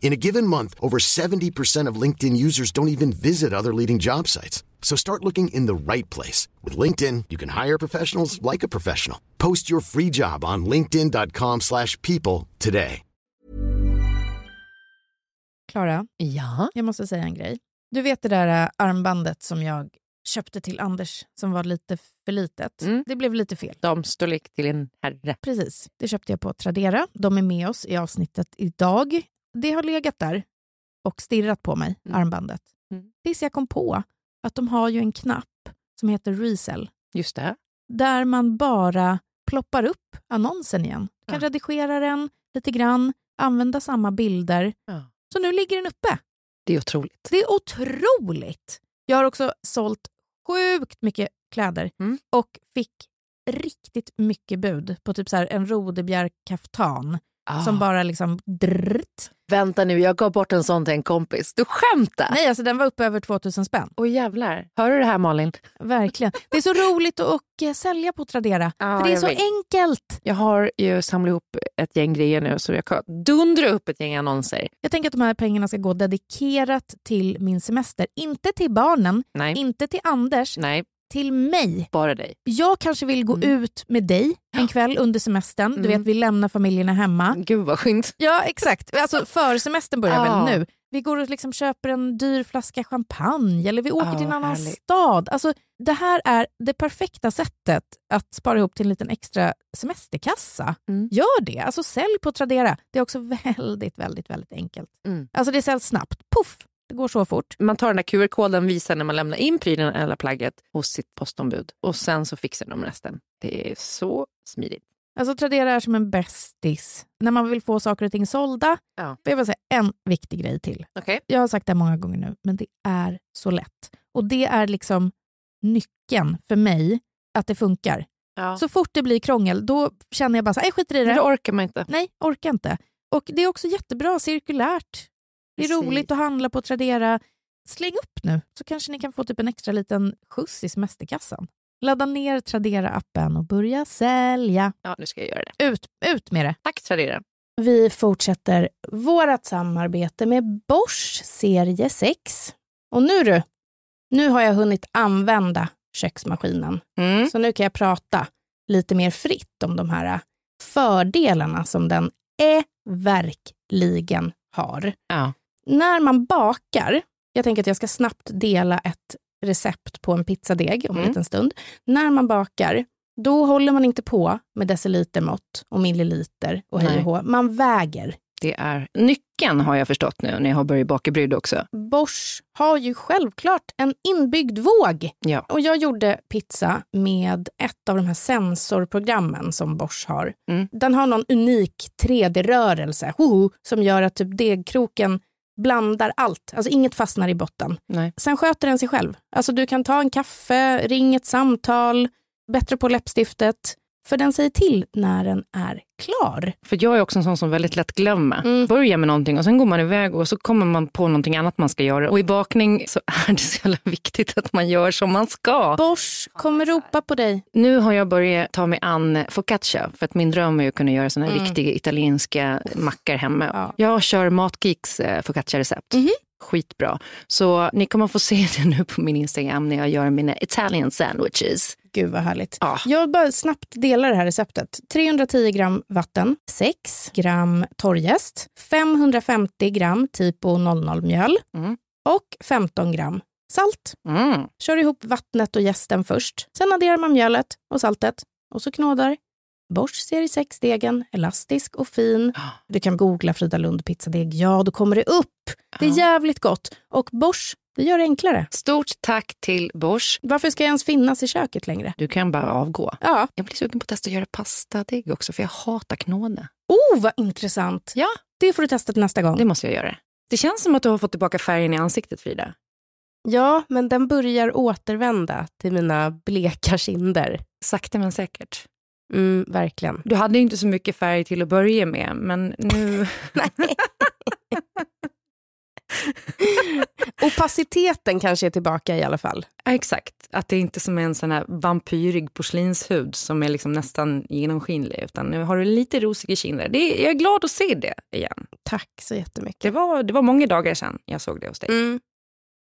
In a given month, over 70% of LinkedIn users don't even visit other leading job sites. So start looking in the right place. With LinkedIn, you can hire professionals like a professional. Post your free job on linkedin.com slash people today. Klara, Ja. jag måste säga en grej. Du vet det där äh, armbandet som jag köpte till Anders som var lite för litet. Mm. Det blev lite fel. Damstorlek till en herre. Precis. Det köpte jag på Tradera. De är med oss i avsnittet idag. Det har legat där och stirrat på mig, Mm. armbandet. Mm. Tills jag kom på att de har ju en knapp som heter Resell Just det. där man bara ploppar upp annonsen igen. Du kan Ja. redigera den lite grann, använda samma bilder. Ja. Så nu ligger den uppe. Det är otroligt. Det är otroligt! Jag har också sålt sjukt mycket kläder Mm. och fick riktigt mycket bud på typ så en rodebjörk-kaftan Ah. som bara liksom drrt. Vänta nu, jag gav bort en sån till en kompis. Du skämtar? Nej, alltså den var uppe över 2000 spänn. Åh jävlar. Hör du det här Malin? Verkligen. Det är så roligt att och, eh, sälja på Tradera. Ja, för det är så vet. enkelt. Jag har ju samlat ihop ett gäng grejer nu så jag kan dundra upp ett gäng annonser. Jag tänker att de här pengarna ska gå dedikerat till min semester. Inte till barnen, Nej, inte till Anders, nej, till mig. bara dig. Jag kanske vill gå Mm. ut med dig en kväll under semestern. Du Mm. vet, vi lämnar familjerna hemma. Gud vad skönt. Ja, exakt. Alltså för semestern börjar Ja. väl nu. Vi går och liksom köper en dyr flaska champagne eller vi åker Ja, till en annan härligt. stad. Alltså, det här är det perfekta sättet att spara ihop till en liten extra semesterkassa. Mm. Gör det. Alltså sälj på Tradera. Det är också väldigt, väldigt, väldigt enkelt. Mm. Alltså det säljs snabbt. Puff! Det går så fort. Man tar den där QR-koden, visar när man lämnar in prylen eller plagget hos sitt postombud och sen så fixar de resten. Det är så smidigt. Alltså Tradera är som en bästis. När man vill få saker och ting sålda. Ja. Jag bara säga en viktig grej till. Okej. Jag har sagt det många gånger nu, men det är så lätt. Och det är liksom nyckeln för mig att det funkar. Ja. Så fort det blir krångel, då känner jag bara så här, "Nej, skiter i det. det orkar man inte. Nej, orkar inte. Och det är också jättebra cirkulärt. Det är roligt att handla på Tradera. Släng upp nu, så kanske ni kan få typ en extra liten skjuts i semesterkassan. Ladda ner Tradera-appen och börja sälja. Ja, nu ska jag göra det. Ut, ut med det. Tack Tradera. Vi fortsätter vårt samarbete med Bosch serie 6. Och nu du, nu har jag hunnit använda köksmaskinen. Mm. Så nu kan jag prata lite mer fritt om de här fördelarna som den är verkligen har. Ja. När man bakar, jag tänker att jag ska snabbt dela ett recept på en pizzadeg om en Mm. liten stund. När man bakar, då håller man inte på med decilitermått och milliliter och hej och hå. Man väger. Det är nyckeln har jag förstått nu när jag har börjat baka bryd också. Bosch har ju självklart en inbyggd våg. Ja. Och jag gjorde pizza med ett av de här sensorprogrammen som Bosch har. Mm. Den har någon unik 3D-rörelse hoho, som gör att typ degkroken blandar allt. Alltså inget fastnar i botten. Nej. Sen sköter den sig själv. Alltså du kan ta en kaffe, ring ett samtal, bättre på läppstiftet. För den säger till när den är klar. För jag är också en sån som väldigt lätt glömmer. Mm. Börjar med någonting och sen går man iväg och så kommer man på någonting annat man ska göra. Och i bakning så är det så jävla viktigt att man gör som man ska. Bosch kommer ropa på dig. Nu har jag börjat ta mig an focaccia för att min dröm är att kunna göra såna här Mm. riktiga italienska mackor hemma. Ja. Jag kör Matgeeks eh, focaccia-recept. Mhm. Skitbra. Så ni kommer få se det nu på min Instagram när jag gör mina Italian sandwiches. Gud vad härligt. Ja. Jag bara snabbt delar det här receptet. 310 gram vatten, 6 gram torrjäst, 550 gram typo 00-mjöl Mm. och 15 gram salt. Mm. Kör ihop vattnet och jästen först. Sen adderar man mjölet och saltet och så knådar Bosch serie 6-degen, elastisk och fin. Du kan googla Frida Lund pizzadeg. Ja, då kommer det upp. Det är jävligt gott. Och Bosch, det gör det enklare. Stort tack till Bosch. Varför ska jag ens finnas i köket längre? Du kan bara avgå. Ja. Jag blir sugen på att testa att göra pastadeg också, för jag hatar knåde. Oh, vad intressant. Ja. Det får du testa till nästa gång. Det måste jag göra. Det känns som att du har fått tillbaka färgen i ansiktet, Frida. Ja, men den börjar återvända till mina bleka kinder. Sakta men säkert. Mm, verkligen. Du hade ju inte så mycket färg till att börja med, men nu... Opaciteten kanske är tillbaka i alla fall. Ja, exakt. Att det inte som är en sån här vampyrig porslinshud som är liksom nästan genomskinlig, utan nu har du lite rosiga kinder. Det är, jag är glad att se det igen. Tack så jättemycket. Det var, det var många dagar sedan jag såg det hos dig. Mm.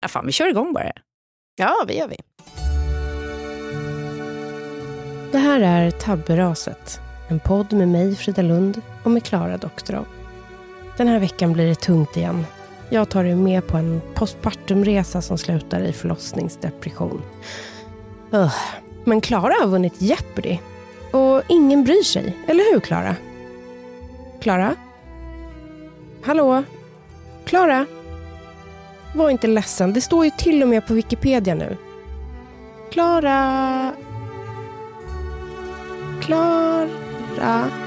Ja, fan, vi kör igång bara. Ja, det gör vi. Det här är Tabberaset. En podd med mig, Frida Lund, och med Klara Doktorov. Den här veckan blir det tungt igen. Jag tar er med på en postpartumresa som slutar i förlossningsdepression. Ugh. Men Klara har vunnit Jeopardy. Och ingen bryr sig, eller hur Klara? Klara? Hallå? Klara? Var inte ledsen, det står ju till och med på Wikipedia nu. Klara... Klara...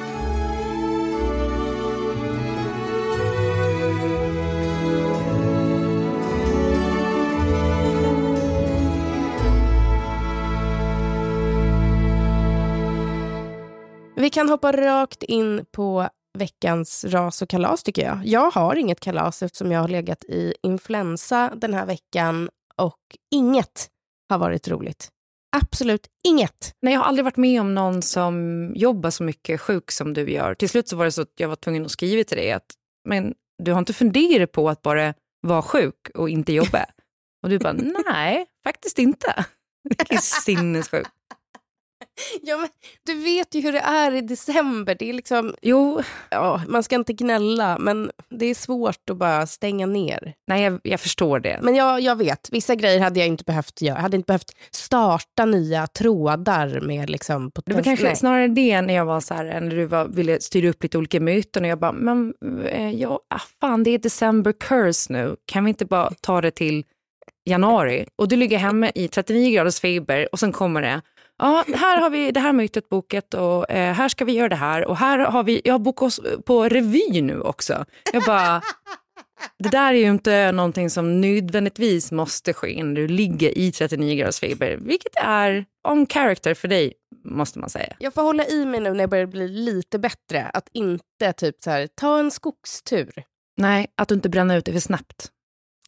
Vi kan hoppa rakt in på veckans ras och kalas tycker jag. Jag har inget kalas eftersom jag har legat i influensa den här veckan och inget har varit roligt. Absolut inget. Nej, jag har aldrig varit med om någon som jobbar så mycket sjuk som du gör. Till slut så var det så att jag var tvungen att skriva till dig att men du har inte funderat på att bara vara sjuk och inte jobba? Och du bara, nej, faktiskt inte. Det är sinnessjukt. Ja, men du vet ju hur det är i december. Det är liksom, Jo, ja, man ska inte gnälla, men det är svårt att bara stänga ner. nej, jag, jag förstår det. Men jag, jag vet, vissa grejer hade jag inte behövt göra. Jag hade inte behövt starta nya trådar med liksom... Det var kanske nej. snarare det när jag var så här, när du var, ville styra upp lite olika myten och jag bara, men eh, ja, ah, fan det är december curse nu, kan vi inte bara ta det till januari? Och du ligger hemma i 39 graders feber och sen kommer det, ja här har vi det här mytet bokat och eh, här ska vi göra det här och här har vi, jag har bokat oss på revy nu också. Jag bara, det där är ju inte någonting som nödvändigtvis måste ske när du ligger i 39 graders feber, vilket är on character för dig, måste man säga. Jag får hålla i mig nu när jag börjar bli lite bättre. Att inte typ så här, ta en skogstur. Nej, att du inte bränner ut det för snabbt.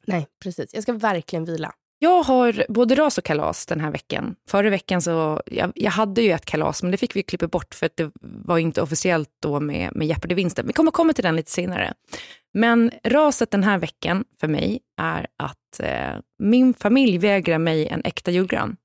Nej, precis. Jag ska verkligen vila. Jag har både ras och kalas den här veckan. Förra veckan så, jag, jag hade ju ett kalas, men det fick vi klippa bort för att det var inte officiellt då med, med Jeopardy-vinsten. Vi kommer komma till den lite senare. Men raset den här veckan för mig är att eh, min familj vägrar mig en äkta julgran.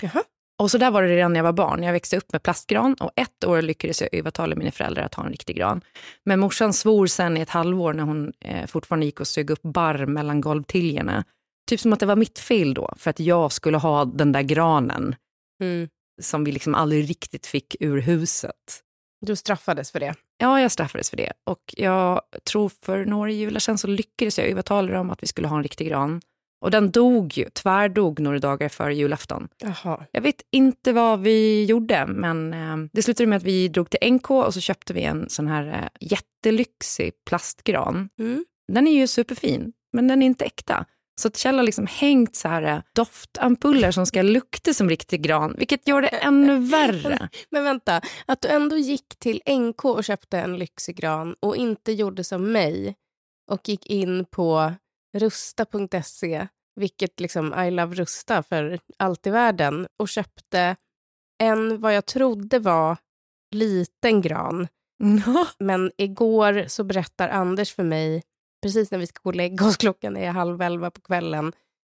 Jaha. Och så där var det redan när jag var barn. Jag växte upp med plastgran och ett år lyckades jag övertala mina föräldrar att ha en riktig gran. Men morsan svor sen i ett halvår när hon eh, fortfarande gick och sög upp barr mellan golvtiljerna. Typ som att det var mitt fel då, för att jag skulle ha den där granen Mm. som vi liksom aldrig riktigt fick ur huset. Du straffades för det. Ja, jag straffades för det. Och jag tror för några jular sedan så lyckades jag övertala dem att vi skulle ha en riktig gran. Och den dog ju, tvärdog några dagar före julafton. Jaha. Jag vet inte vad vi gjorde, men eh, det slutade med att vi drog till NK och så köpte vi en sån här eh, jättelyxig plastgran. Mm. Den är ju superfin, men den är inte äkta. Så att Kjell har liksom hängt så här eh, doftampuller som ska lukta som riktig gran, vilket gör det ännu värre. Men vänta, att du ändå gick till NK och köpte en lyxig gran och inte gjorde som mig och gick in på rusta.se, vilket liksom I love Rusta för allt i världen, och köpte en vad jag trodde var liten gran. Ja. Men igår så berättar Anders för mig, precis när vi ska gå och lägga oss, klockan är halv elva på kvällen,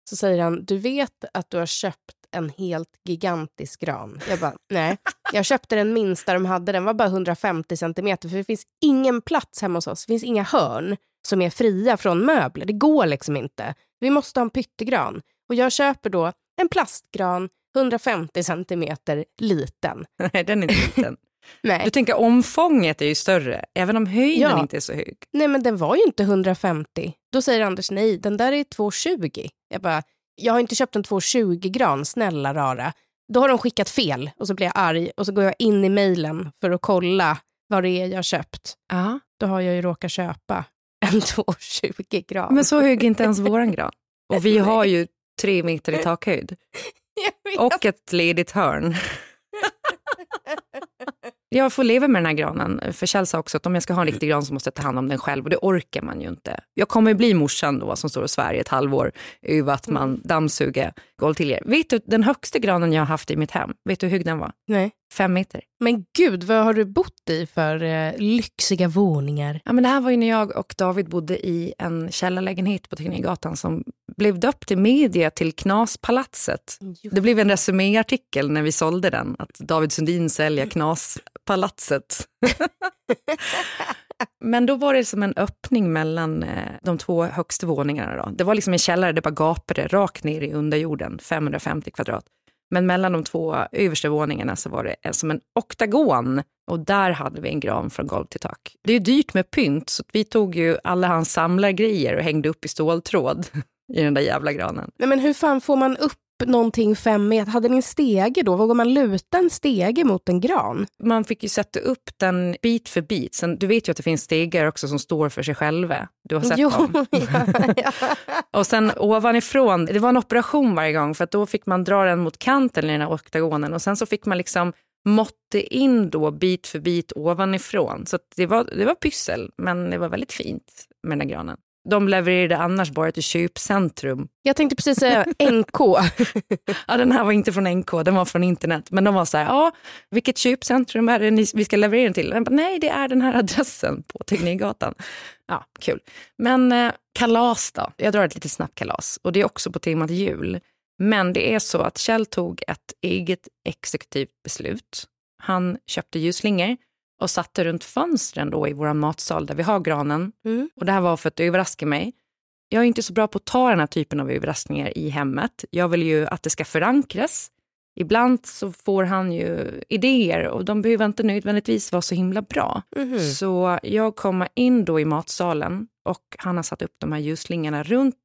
så säger han, du vet att du har köpt en helt gigantisk gran. Jag bara, nej. Jag köpte den minsta de hade, den var bara 150 centimeter, för det finns ingen plats hemma hos oss. Det finns inga hörn som är fria från möbler. Det går liksom inte. Vi måste ha en pyttegran. Och jag köper då en plastgran, 150 centimeter, liten. Nej, den är inte liten. Nej. Du tänker omfånget är ju större, även om höjden Ja. inte är så hög. nej, men den var ju inte 150. Då säger Anders nej, den där är 220. Jag bara, jag har inte köpt en 220 gran, snälla rara. Då har de skickat fel och så blir jag arg och så går jag in i mejlen för att kolla vad det är jag köpt. Ja. Då har jag ju råkat köpa en 220 gran. Men så hög är inte ens våran gran. Och vi har ju tre meter i takhöjd. Och ett ledigt hörn. Jag får leva med den här granen, för Kjell sa också att om jag ska ha en riktig gran så måste jag ta hand om den själv och det orkar man ju inte. Jag kommer bli morsan då som står och svär i ett halvår över att man dammsuger golvtiljer. Vet du, den högsta granen jag har haft i mitt hem, vet du hur hög den var? Nej. Fem meter. Men gud, vad har du bott i för eh, lyxiga våningar? Ja, men det här var ju när jag och David bodde i en källarlägenhet på Tegnérgatan som blev döpt i media till Knaspalatset. Det blev en resuméartikel när vi sålde den, att David Sundin säljer Knaspalatset. Men då var det som en öppning mellan eh, de två högsta våningarna. Då. Det var liksom en källare, det bara gapade rakt ner i underjorden, 550 kvadrat. Men mellan de två översta våningarna så var det som en oktagon och där hade vi en gran från golv till tak. Det är ju dyrt med pynt så vi tog ju alla hans samlargrejer och hängde upp i ståltråd i den där jävla granen. Nej, men hur fan får man upp någonting fem meter? Hade ni en stege då? Vågar man luta en stege mot en gran? Man fick ju sätta upp den bit för bit. Sen, du vet ju att det finns stegar också som står för sig själva. Du har sett jo, dem. ja, ja. Och sen ovanifrån, det var en operation varje gång för att då fick man dra den mot kanten i den här oktagonen och sen så fick man liksom måtte in då bit för bit ovanifrån. Så det, var, det var pyssel, men det var väldigt fint med den här granen. De levererade annars bara till köpcentrum. Jag tänkte precis säga NK. Ja, den här var inte från NK, den var från internet. Men de var så här, ja, vilket köpcentrum är det ni, vi ska leverera den till? Bara, Nej, det är den här adressen på Tegnérgatan. Ja, kul. Men eh, kalas då? Jag drar ett lite snabbt kalas och det är också på temat jul. Men det är så att Kjell tog ett eget exekutivt beslut. Han köpte ljusslingor och satte runt fönstren då i vår matsal där vi har granen. Mm. Och det här var för att överraska mig. Jag är inte så bra på att ta den här typen av överraskningar i hemmet. Jag vill ju att det ska förankras. Ibland så får han ju idéer och de behöver inte nödvändigtvis vara så himla bra. Mhm. Så jag kommer in då i matsalen och han har satt upp de här ljusslingorna runt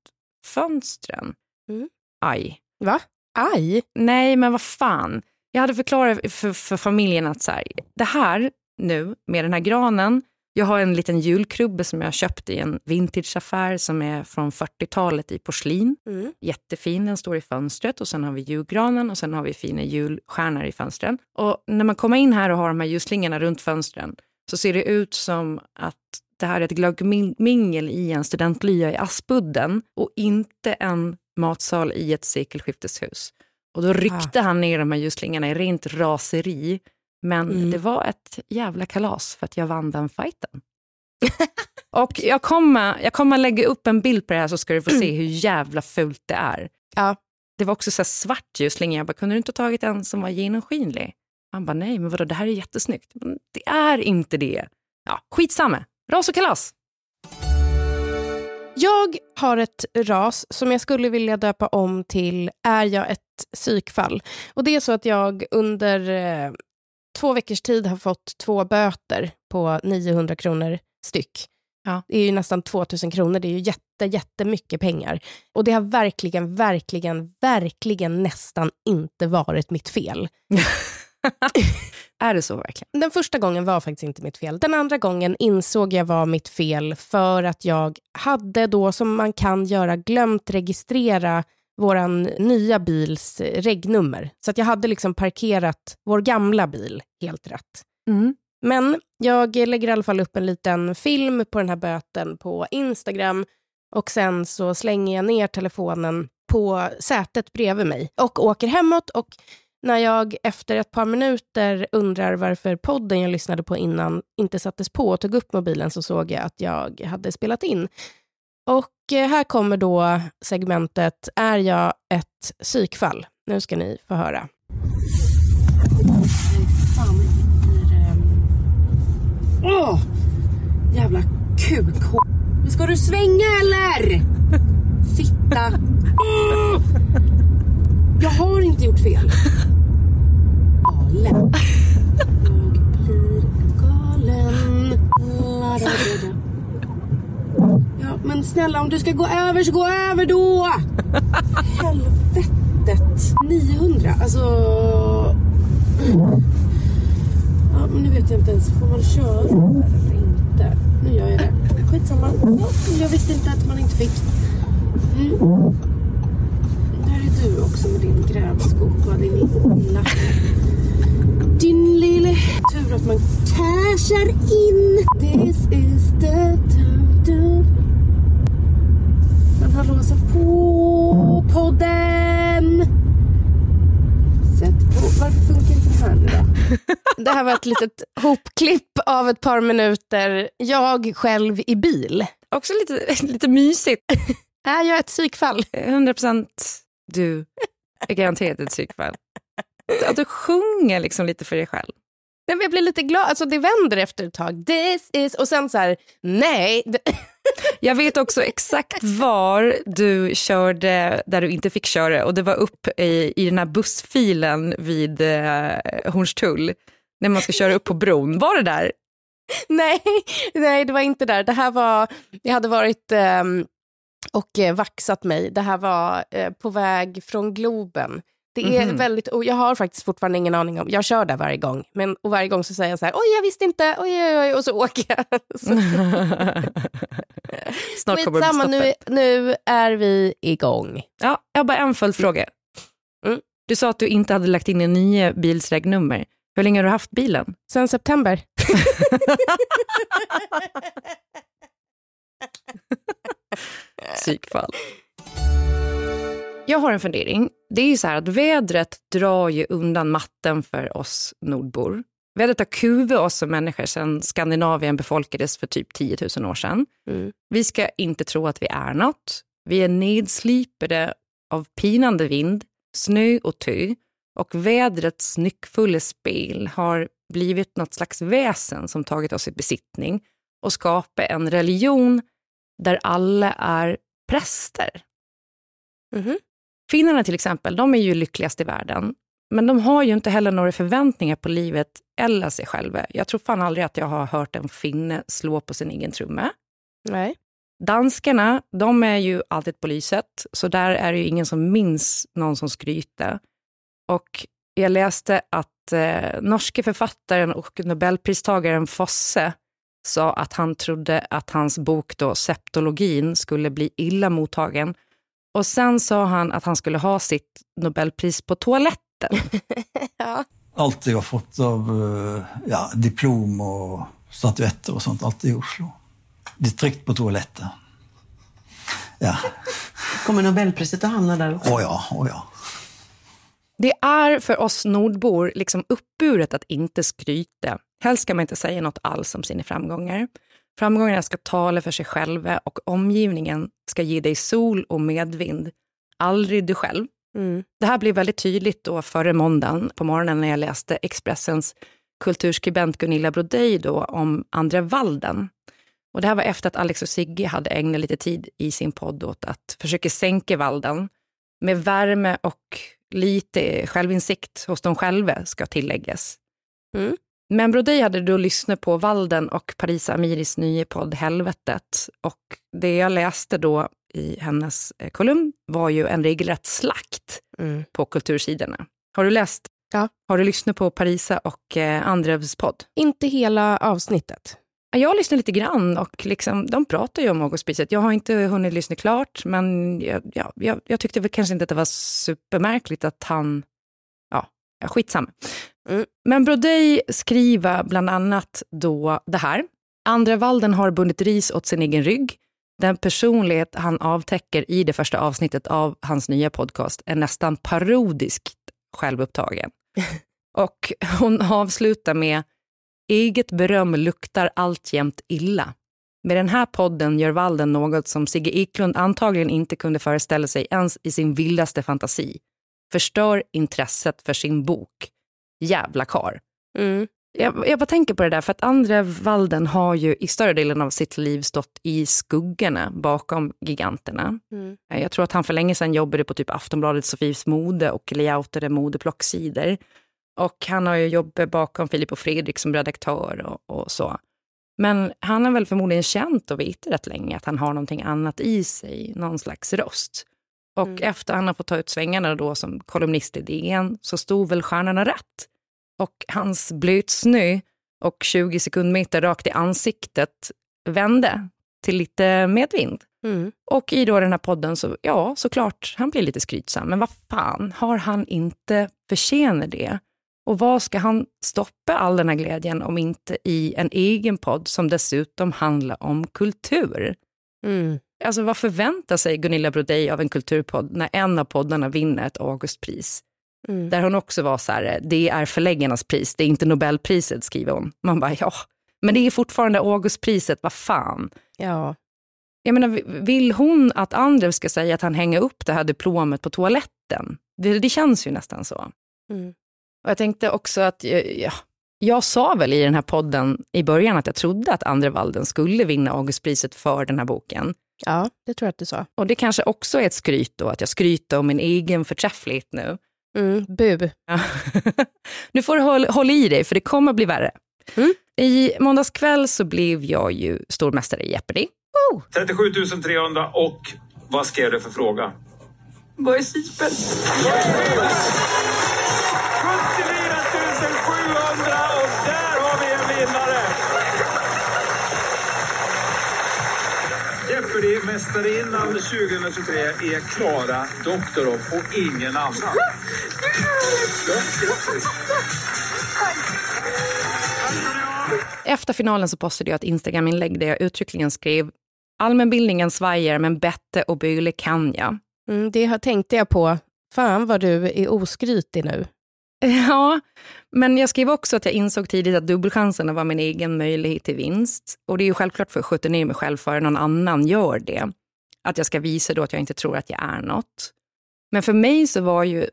fönstren. Mm. Aj. Va? Aj. Nej, men vad fan. Jag hade förklarat för, för familjen att så här, det här nu med den här granen, jag har en liten julkrubbe som jag köpt i en vintageaffär som är från 40-talet i porslin. Mm. Jättefin, den står i fönstret och sen har vi julgranen och sen har vi fina julstjärnor i fönstren. Och när man kommer in här och har de här ljusslingorna runt fönstren så ser det ut som att det här är ett glöggmingel i en studentlya i Aspudden och inte en matsal i ett sekelskifteshus. Och då ryckte han ner de här ljusslingorna i rent raseri. Men Mm. det var ett jävla kalas för att jag vann den fighten. och jag kommer, jag kommer lägga upp en bild på det här så ska du få se hur jävla fult det är. Ja. Det var också så svart ljusslinga. Jag bara, kunde du inte ha tagit en som var genomskinlig? Han bara, nej men vadå, det här är jättesnyggt. Men det är inte det. Ja, skitsamma. Ras och kalas. Jag har ett ras som jag skulle vilja döpa om till Är jag ett psykfall? Och det är så att jag under eh, två veckors tid har fått två böter på 900 kronor styck. Ja. Det är ju nästan 2000 kronor, det är ju jätte, jättemycket pengar. Och det har verkligen, verkligen, verkligen nästan inte varit mitt fel. är det så verkligen? Den första gången var faktiskt inte mitt fel. Den andra gången insåg jag var mitt fel för att jag hade då, som man kan göra, glömt registrera våran nya bils eh, regnummer. Så att jag hade liksom parkerat vår gamla bil helt rätt. Mm. Men jag lägger i alla fall upp en liten film på den här böten på Instagram och sen så slänger jag ner telefonen på sätet bredvid mig och åker hemåt och när jag efter ett par minuter undrar varför podden jag lyssnade på innan inte sattes på och tog upp mobilen så såg jag att jag hade spelat in. Och eh, här kommer då segmentet Är jag ett psykfall? Nu ska ni få höra. Om du ska gå över så gå över då! Helvetet! 900, alltså... Ja, men nu vet jag inte ens, får man köra eller inte? Nu gör jag det. Skitsamma. Ja, jag visste inte att man inte fick. Mm. Där är du också med din grävskopa, din lilla... Din lille... Tur att man cashar in. This is the time man har låsa på podden. Sätt på... Varför funkar inte det här nu då? Det här var ett litet hopklipp av ett par minuter. Jag själv i bil. Också lite, lite mysigt. Är jag ett psykfall? 100 procent du är garanterat ett psykfall. Att du sjunger liksom lite för dig själv. Nej, men jag blir lite glad. Alltså, det vänder efter ett tag. This is... Och sen så här, nej. Jag vet också exakt var du körde där du inte fick köra och det var upp i, i den här bussfilen vid eh, Hornstull när man ska köra upp på bron. Var det där? nej, nej, det var inte där. Det här var... Jag hade varit ehm, eh, och vaxat mig. Det här var eh, på väg från Globen. Det är Mhm. väldigt, och jag har faktiskt fortfarande ingen aning om, jag kör där varje gång, men och varje gång så säger jag så här, oj jag visste inte, oj oj oj, och så åker jag. Så, Snart kommer skitsamma, nu, nu är vi igång. Ja, jag har bara en följdfråga. Mm. Du sa att du inte hade lagt in en nya bilsregnummer. Hur länge har du haft bilen? Sen september. Psykfall. Jag har en fundering. Det är ju så här att vädret drar ju undan matten för oss nordbor. Vädret har kuvit oss som människor sedan Skandinavien befolkades för typ 10 000 år sedan. Mm. Vi ska inte tro att vi är något. Vi är nedslipade av pinande vind, snö och tö och vädrets nyckfulla spel har blivit något slags väsen som tagit oss i besittning och skapat en religion där alla är präster. Mhm. Finnarna till exempel, de är ju lyckligast i världen. Men de har ju inte heller några förväntningar på livet eller sig själva. Jag tror fan aldrig att jag har hört en finne slå på sin egen trumma. Nej. Danskarna, de är ju alltid på lyset, så där är det ju ingen som minns någon som skryter. Och jag läste att eh, norske författaren och nobelpristagaren Fosse sa att han trodde att hans bok då, Septologin skulle bli illa mottagen. Och sen sa han att han skulle ha sitt nobelpris på toaletten. Ja. Allt jag har fått av eh, ja, diplom och statyetter och sånt, allt i Oslo. Det är tryckt på toaletten. Ja, Kommer Nobelpriset att hamna där också? åh ja, åh ja. Det är för oss nordbor liksom uppburet att inte skryta. Helst ska man inte säga något alls om sina framgångar. Framgångarna ska tala för sig själva och omgivningen ska ge dig sol och medvind. Aldrig du själv. Mm. Det här blev väldigt tydligt då förra måndagen på morgonen när jag läste Expressens kulturskribent Gunilla Brodej då om andra Walden. Och det här var efter att Alex och Sigge hade ägnat lite tid i sin podd åt att försöka sänka Walden med värme och lite självinsikt hos dem själva ska tilläggas. Mm. Men Brodej hade då lyssnat på Walden och Parisa Amiris nya podd Helvetet och det jag läste då i hennes eh, kolumn var ju en regelrätt slakt Mm. på kultursidorna. Har du läst? Ja. Har du lyssnat på Parisa och eh, Andrevs podd? Inte hela avsnittet. Ja, Jag har lyssnat lite grann och liksom, de pratar ju om Augustpriset. Jag har inte hunnit lyssna klart, men jag, jag, jag, jag tyckte väl kanske inte att det var supermärkligt att han... Ja, skitsamma. Mm. Men Brodej skriver bland annat då det här. Andra Walden har bundit ris åt sin egen rygg. Den personlighet han avtäcker i det första avsnittet av hans nya podcast är nästan parodiskt självupptagen. Och hon avslutar med Eget beröm luktar alltjämt illa. Med den här podden gör Walden något som Sigge Eklund antagligen inte kunde föreställa sig ens i sin vildaste fantasi. Förstör intresset för sin bok. Jävla kar. Mm. Jag, jag bara tänker på det där, för att andra Walden har ju i större delen av sitt liv stått i skuggorna bakom giganterna. Mm. Eh, Jag tror att han för länge sedan jobbade på typ Aftonbladet Sofies mode och layoutade modeplocksidor. Och han har ju jobbat bakom Filip och Fredrik som redaktör och, och så. Men han har väl förmodligen känt och vetat rätt länge att han har någonting annat i sig, någon slags röst. Och Mm. efter han har fått ta ut svängarna då som kolumnist i DN så stod väl stjärnorna rätt. Och hans blötsnö och 20 sekundmeter rakt i ansiktet vände till lite medvind. Mm. Och i då den här podden så, ja, såklart, han blir lite skrytsam. Men vad fan, har han inte förtjänat det? Och vad ska han stoppa all den här glädjen om inte i en egen podd som dessutom handlar om kultur? Mm. Alltså vad förväntar sig Gunilla Brodej av en kulturpodd när en av poddarna vinner ett Augustpris? Mm. Där hon också var så här, det är förläggarnas pris, det är inte Nobelpriset, skriver hon. Man bara, ja, men det är fortfarande Augustpriset, vad fan. Ja. Jag menar, vill hon att andra ska säga att han hänger upp det här diplomet på toaletten? Det, det känns ju nästan så. Mm. Och jag tänkte också att, eh, ja, jag sa väl i den här podden i början att jag trodde att Andre Walden skulle vinna Augustpriset för den här boken. Ja, det tror jag att du sa. Och det kanske också är ett skryt då, att jag skryter om min egen förträfflighet nu. Mm. Bu. Ja. nu får du hålla, hålla i dig, för det kommer bli värre. Mm. I måndags kväll så blev jag ju stormästare i Jeopardy. 37 300 och vad skrev du för fråga? Vad är sipel? Jeopardy-mästarinnan 2023 är Klara Doktorov och ingen annan. Efter finalen så postade jag ett Instagram-inlägg där jag uttryckligen skrev allmänbildningen svajar men bättre och byle kan jag. Mm, det har- tänkte jag på. Fan vad du är oskrytig nu. Ja, men jag skrev också att jag insåg tidigt att dubbelchanserna var min egen möjlighet till vinst. Och det är ju självklart för att skjuta ner mig själv före någon annan gör det. Att jag ska visa då att jag inte tror att jag är något. Men för mig så var ju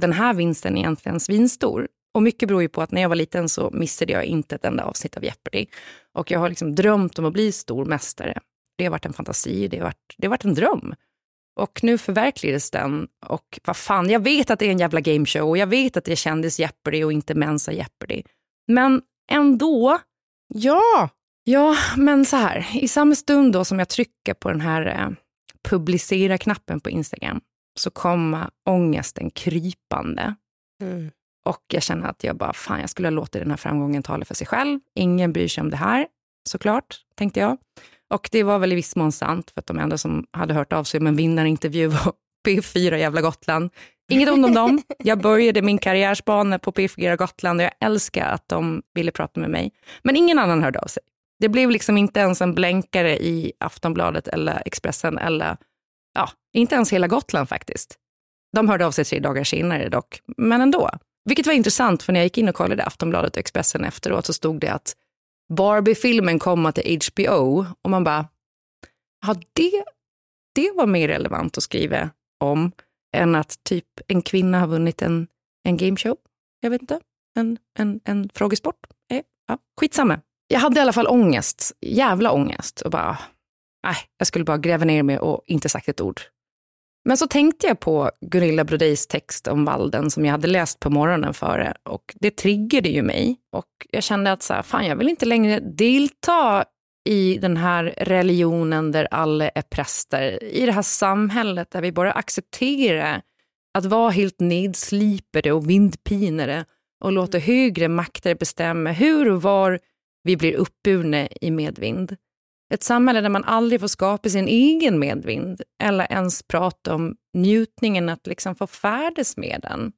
den här vinsten egentligen svinstor. Och mycket beror ju på att när jag var liten så missade jag inte ett enda avsnitt av Jeopardy. Och jag har liksom drömt om att bli stormästare. Det har varit en fantasi, det har varit, det har varit en dröm. Och nu förverkligades den. Och vad fan, jag vet att det är en jävla gameshow och jag vet att det är kändis Jeopardy och inte Mensa Jeopardy. Men ändå, Ja! ja, men så här, i samma stund då som jag trycker på den här eh, publicera-knappen på Instagram så kommer ångesten krypande. Mm. Och jag känner att jag bara, fan jag skulle ha låtit den här framgången tala för sig själv. Ingen bryr sig om det här, såklart, tänkte jag. Och det var väl i viss mån sant, för att de enda som hade hört av sig om en vinnarintervju var P4 Jävla Gotland. Inget ont om dem. Jag började min karriärsbana på P4 Gotland och jag älskar att de ville prata med mig. Men ingen annan hörde av sig. Det blev liksom inte ens en blänkare i Aftonbladet eller Expressen eller, ja, inte ens hela Gotland faktiskt. De hörde av sig tre dagar senare dock, men ändå. Vilket var intressant, för när jag gick in och kollade Aftonbladet och Expressen efteråt så stod det att Barbie-filmen komma till HBO och man bara, ja det, det var mer relevant att skriva om än att typ en kvinna har vunnit en, en gameshow. Jag vet inte, en, en, en frågesport. Eh, ja, skitsamma. Jag hade i alla fall ångest, jävla ångest och bara, nej, jag skulle bara gräva ner mig och inte sagt ett ord. Men så tänkte jag på Gunilla Brodejs text om Valden som jag hade läst på morgonen före och det triggade ju mig. Och jag kände att så här, fan, jag vill inte längre delta i den här religionen där alla är präster, i det här samhället där vi bara accepterar att vara helt nedslipade och vindpinade och låta högre makter bestämma hur och var vi blir uppburna i medvind. Ett samhälle där man aldrig får skapa sin egen medvind eller ens prata om njutningen att liksom få färdas med den.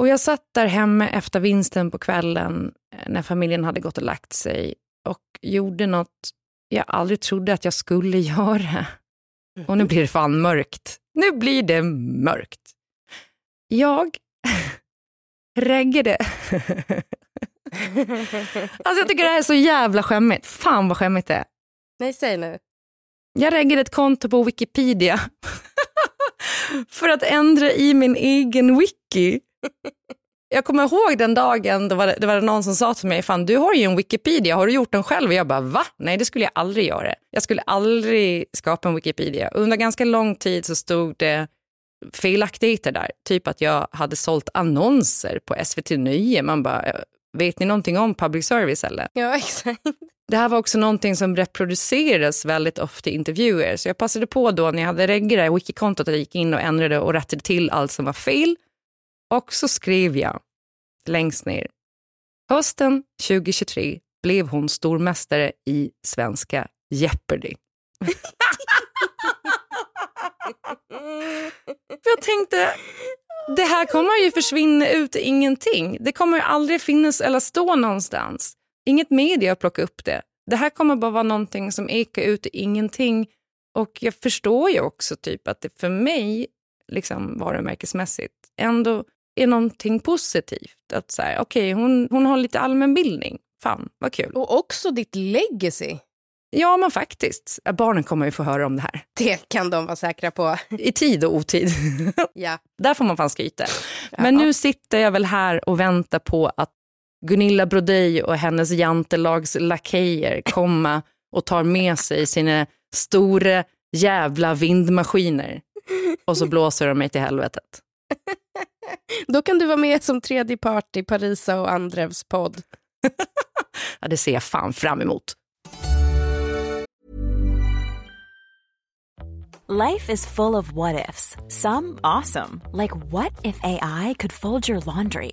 Och jag satt där hemma efter vinsten på kvällen eh, när familjen hade gått och lagt sig och gjorde något jag aldrig trodde att jag skulle göra. Och nu blir det fan mörkt. Nu blir det mörkt. Jag reggade. alltså jag tycker det här är så jävla skämmigt. Fan vad skämmigt det är. Nej, säg nu. Jag reggade ett konto på Wikipedia för att ändra i min egen wiki. Jag kommer ihåg den dagen då var det, det var någon som sa till mig, fan du har ju en Wikipedia, har du gjort den själv? Och jag bara, va? Nej det skulle jag aldrig göra. Jag skulle aldrig skapa en Wikipedia. Under ganska lång tid så stod det felaktigheter där. Typ att jag hade sålt annonser på SVT Nöje. Man bara, vet ni någonting om public service eller? Ja, exakt. Det här var också någonting som reproduceras väldigt ofta i intervjuer. Så jag passade på då när jag hade reggat det wikikontot att jag gick in och ändrade och rättade till allt som var fel. Och så skrev jag längst ner. Hösten 2023 blev hon stormästare i svenska Jeopardy. jag tänkte, det här kommer ju försvinna ut i ingenting. Det kommer ju aldrig finnas eller stå någonstans. Inget media plockar upp det. Det här kommer bara vara någonting som ekar ut i ingenting. Och jag förstår ju också typ att det för mig, liksom varumärkesmässigt, ändå är någonting positivt. Att säga, okej, okay, hon, hon har lite allmänbildning. Fan, vad kul. Och också ditt legacy. Ja, men faktiskt. Barnen kommer ju få höra om det här. Det kan de vara säkra på. I tid och otid. ja. Där får man fan skryta. Men nu sitter jag väl här och väntar på att Gunilla Brodej och hennes jantelags lakejer komma och tar med sig sina stora jävla vindmaskiner. Och så blåser de mig till helvetet. Då kan du vara med som tredje part i Parisa och Andrevs podd. ja, det ser jag fan fram emot. Life is full of what ifs. Some awesome. Like what if AI could fold your laundry?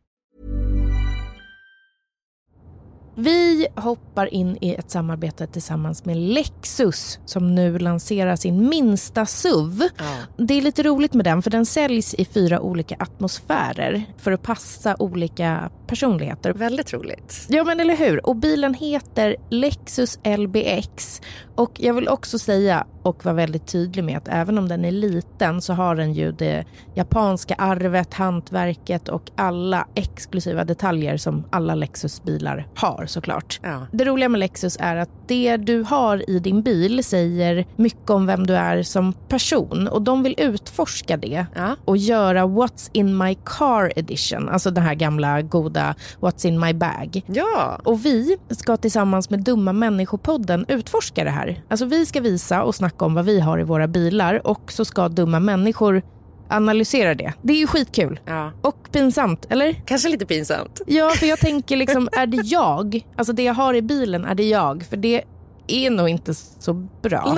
Vi hoppar in i ett samarbete tillsammans med Lexus som nu lanserar sin minsta SUV. Ja. Det är lite roligt med den för den säljs i fyra olika atmosfärer för att passa olika personligheter. Väldigt roligt. Ja men eller hur. Och bilen heter Lexus LBX och jag vill också säga och vara väldigt tydlig med att även om den är liten så har den ju det japanska arvet, hantverket och alla exklusiva detaljer som alla Lexus-bilar har såklart. Ja. Det roliga med Lexus är att det du har i din bil säger mycket om vem du är som person och de vill utforska det ja. och göra What's in my car edition, alltså den här gamla goda What's in my bag. Ja. Och vi ska tillsammans med Dumma människopodden utforska det här. Alltså vi ska visa och snacka om vad vi har i våra bilar och så ska dumma människor analysera det. Det är ju skitkul. Ja. Och pinsamt, eller? Kanske lite pinsamt. Ja, för jag tänker liksom, är det jag? Alltså det jag har i bilen, är det jag? För det är nog inte så bra.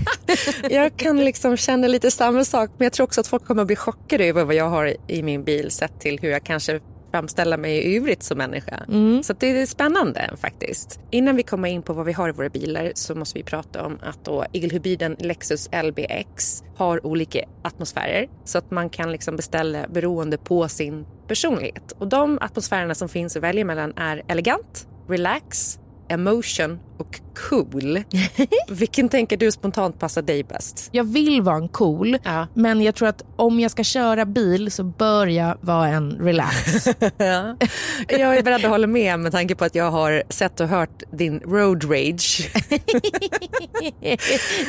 jag kan liksom känna lite samma sak, men jag tror också att folk kommer att bli chockade över vad jag har i min bil sett till hur jag kanske framställa mig i övrigt som människa. Mm. Så det är spännande faktiskt. Innan vi kommer in på vad vi har i våra bilar så måste vi prata om att då egelhybriden Lexus LBX har olika atmosfärer så att man kan liksom beställa beroende på sin personlighet. Och de atmosfärerna som finns att välja mellan är elegant, relax, emotion och cool. Vilken tänker du spontant passar dig bäst? Jag vill vara en cool, ja. men jag tror att om jag ska köra bil så bör jag vara en relax. ja. Jag är beredd att hålla med med tanke på att jag har sett och hört din road rage.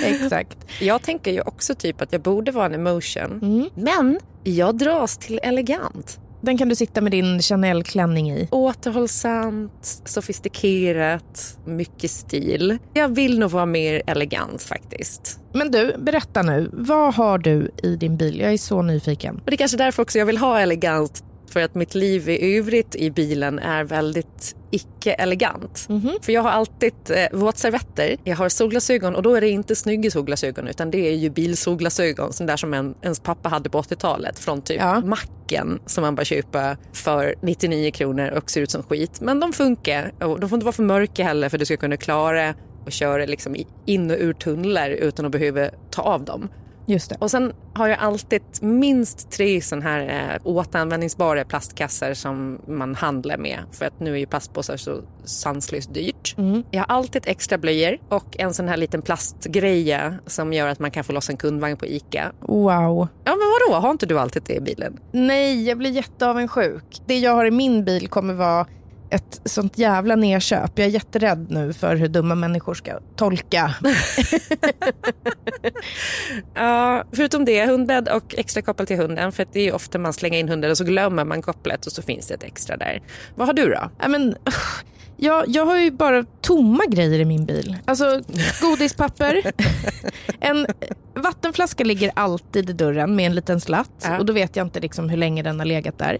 Exakt. Jag tänker ju också typ att jag borde vara en emotion, mm. men jag dras till elegant. Den kan du sitta med din Chanel-klänning i. Återhållsamt, sofistikerat, mycket stil. Jag vill nog vara mer elegant faktiskt. Men du, berätta nu. Vad har du i din bil? Jag är så nyfiken. Och det är kanske därför också jag vill ha elegant. För att mitt liv i övrigt i bilen är väldigt icke-elegant. Mm -hmm. För jag har alltid eh, våtservetter, jag har solglasögon och då är det inte snygga solglasögon utan det är ju bilsolglasögon, sån där som en, ens pappa hade på 80-talet från typ ja. macken som man bara köper för 99 kronor och ser ut som skit. Men de funkar och de får inte vara för mörka heller för du ska kunna klara och köra liksom in och ur tunnlar utan att behöva ta av dem. Just det. Och sen har jag alltid minst tre sån här eh, återanvändningsbara plastkassar som man handlar med. För att nu är ju plastpåsar så sanslöst dyrt. Mm. Jag har alltid extra blöjor och en sån här liten plastgreja som gör att man kan få loss en kundvagn på ICA. Wow. Ja men vadå, har inte du alltid det i bilen? Nej, jag blir jätteavundsjuk. Det jag har i min bil kommer vara ett sånt jävla nedköp. Jag är jätterädd nu för hur dumma människor ska tolka. Ja, förutom det, hundbädd och extra koppel till hunden. För det är ofta man slänger in hunden och så glömmer man kopplet och så finns det ett extra där. Vad har du då? Ja, men. Jag, jag har ju bara tomma grejer i min bil. Alltså godispapper. en vattenflaska ligger alltid i dörren med en liten slatt. Ja. Och då vet jag inte liksom hur länge den har legat där.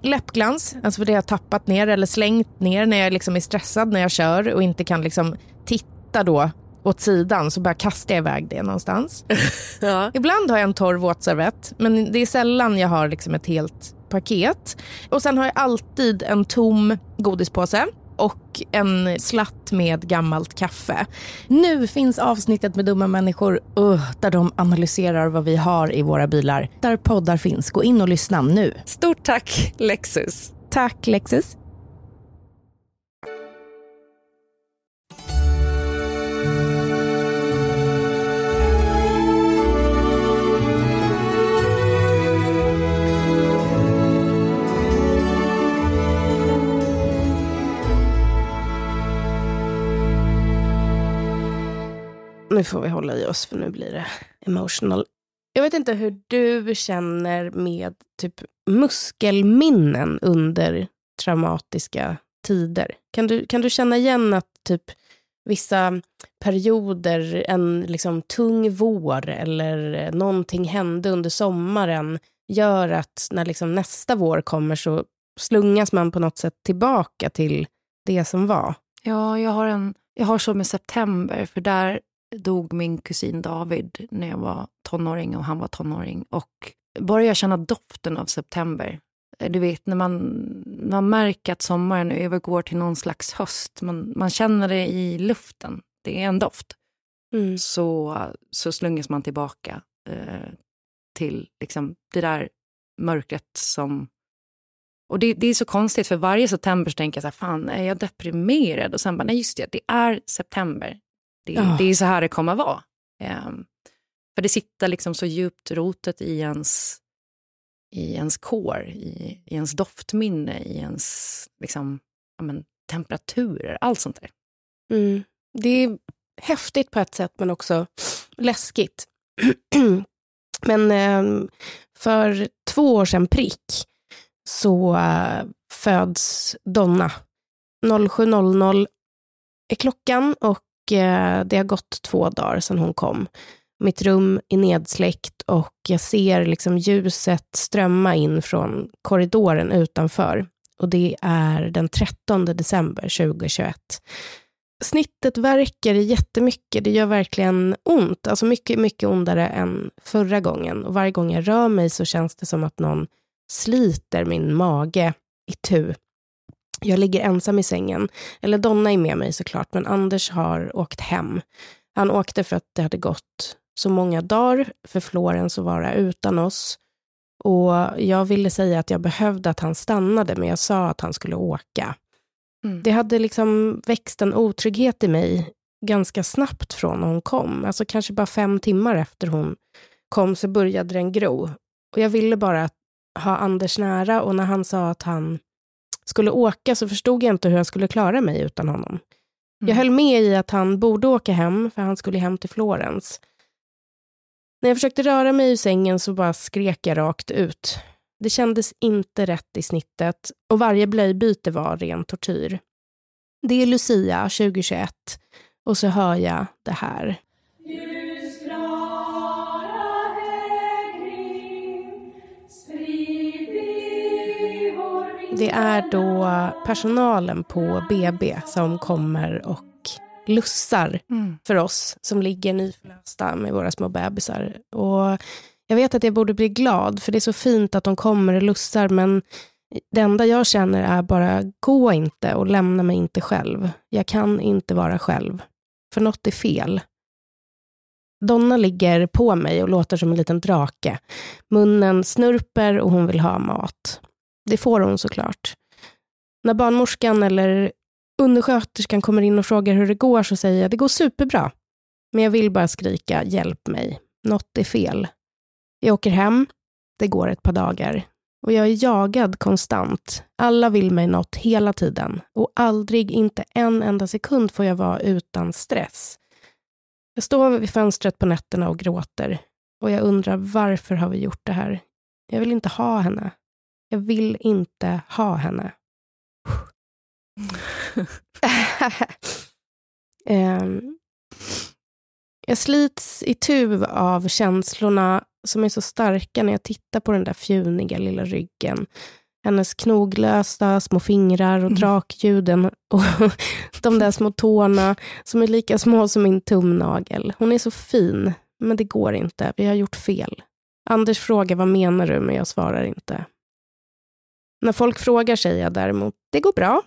Läppglans, alltså för det har jag tappat ner eller slängt ner när jag liksom är stressad när jag kör och inte kan liksom titta då åt sidan så bara kastar jag iväg det någonstans. Ja. Ibland har jag en torr våtservett, men det är sällan jag har liksom ett helt paket. Och sen har jag alltid en tom godispåse och en slatt med gammalt kaffe. Nu finns avsnittet med dumma människor uh, där de analyserar vad vi har i våra bilar. Där poddar finns. Gå in och lyssna nu. Stort tack Lexus. Tack Lexus. Nu får vi hålla i oss för nu blir det emotional. Jag vet inte hur du känner med typ muskelminnen under traumatiska tider. Kan du, kan du känna igen att typ vissa perioder, en liksom tung vår eller någonting hände under sommaren gör att när liksom nästa vår kommer så slungas man på något sätt tillbaka till det som var? Ja, jag har, en, jag har så med september, för där dog min kusin David när jag var tonåring och han var tonåring. Och bara jag känner doften av september, eh, du vet när man, man märker att sommaren övergår till någon slags höst, man, man känner det i luften, det är en doft, så, så slungas man tillbaka eh, till liksom, det där mörkret som och det, det är så konstigt, för varje september så tänker jag så här, fan, är jag deprimerad? Och sen bara, nej just det, det är september. Det, Ja. det är så här det kommer vara. Ehm, för det sitter liksom så djupt rotet i ens, i ens kår, i, i ens doftminne, i ens liksom, ja, men, temperaturer, allt sånt där. Mm. Det är häftigt på ett sätt, men också läskigt. men eh, för två år sedan prick så eh, föds Donna. 07.00 är klockan och Eh, det har gått två dagar sedan hon kom. Mitt rum är nedsläckt och jag ser liksom ljuset strömma in från korridoren utanför. Och det är den 13 december 2021. Snittet verkar jättemycket. Det gör verkligen ont. Alltså mycket, mycket ondare än förra gången. Och varje gång jag rör mig så känns det som att någon sliter min mage i tu. Jag ligger ensam i sängen. Eller Donna är med mig såklart, men Anders har åkt hem. Han åkte för att det hade gått så många dagar för Florens att vara utan oss. Och jag ville säga att jag behövde att han stannade, men jag sa att han skulle åka. Mm. Det hade liksom växt en otrygghet i mig ganska snabbt från när hon kom. Alltså kanske bara fem timmar efter hon kom så började den gro. Och jag ville bara ha Anders nära och när han sa att han skulle åka så förstod jag inte hur jag skulle klara mig utan honom. Jag höll med i att han borde åka hem, för han skulle hem till Florens. När jag försökte röra mig ur sängen så bara skrek jag rakt ut. Det kändes inte rätt i snittet och varje blöjbyte var ren tortyr. Det är Lucia 2021 och så hör jag det här. Det är då personalen på BB som kommer och lussar Mm. för oss som ligger nyförlösta med våra små bebisar. Och jag vet att jag borde bli glad, för det är så fint att de kommer och lussar, men det enda jag känner är bara, gå inte och lämna mig inte själv. Jag kan inte vara själv, för något är fel. Donna ligger på mig och låter som en liten drake. Munnen snurper och hon vill ha mat. Det får hon såklart. När barnmorskan eller undersköterskan kommer in och frågar hur det går så säger jag det går superbra. Men jag vill bara skrika hjälp mig. Något är fel. Jag åker hem. Det går ett par dagar. Och jag är jagad konstant. Alla vill mig något hela tiden. Och aldrig, inte en enda sekund får jag vara utan stress. Jag står vid fönstret på nätterna och gråter. Och jag undrar varför har vi gjort det här? Jag vill inte ha henne. Jag vill inte ha henne. um, jag slits i tu av känslorna som är så starka när jag tittar på den där fjuniga lilla ryggen. Hennes knoglösa små fingrar och mm. drakljuden och de där små tårna som är lika små som min tumnagel. Hon är så fin, men det går inte. Vi har gjort fel. Anders frågar vad menar du, men jag svarar inte. När folk frågar säger jag däremot, det går bra.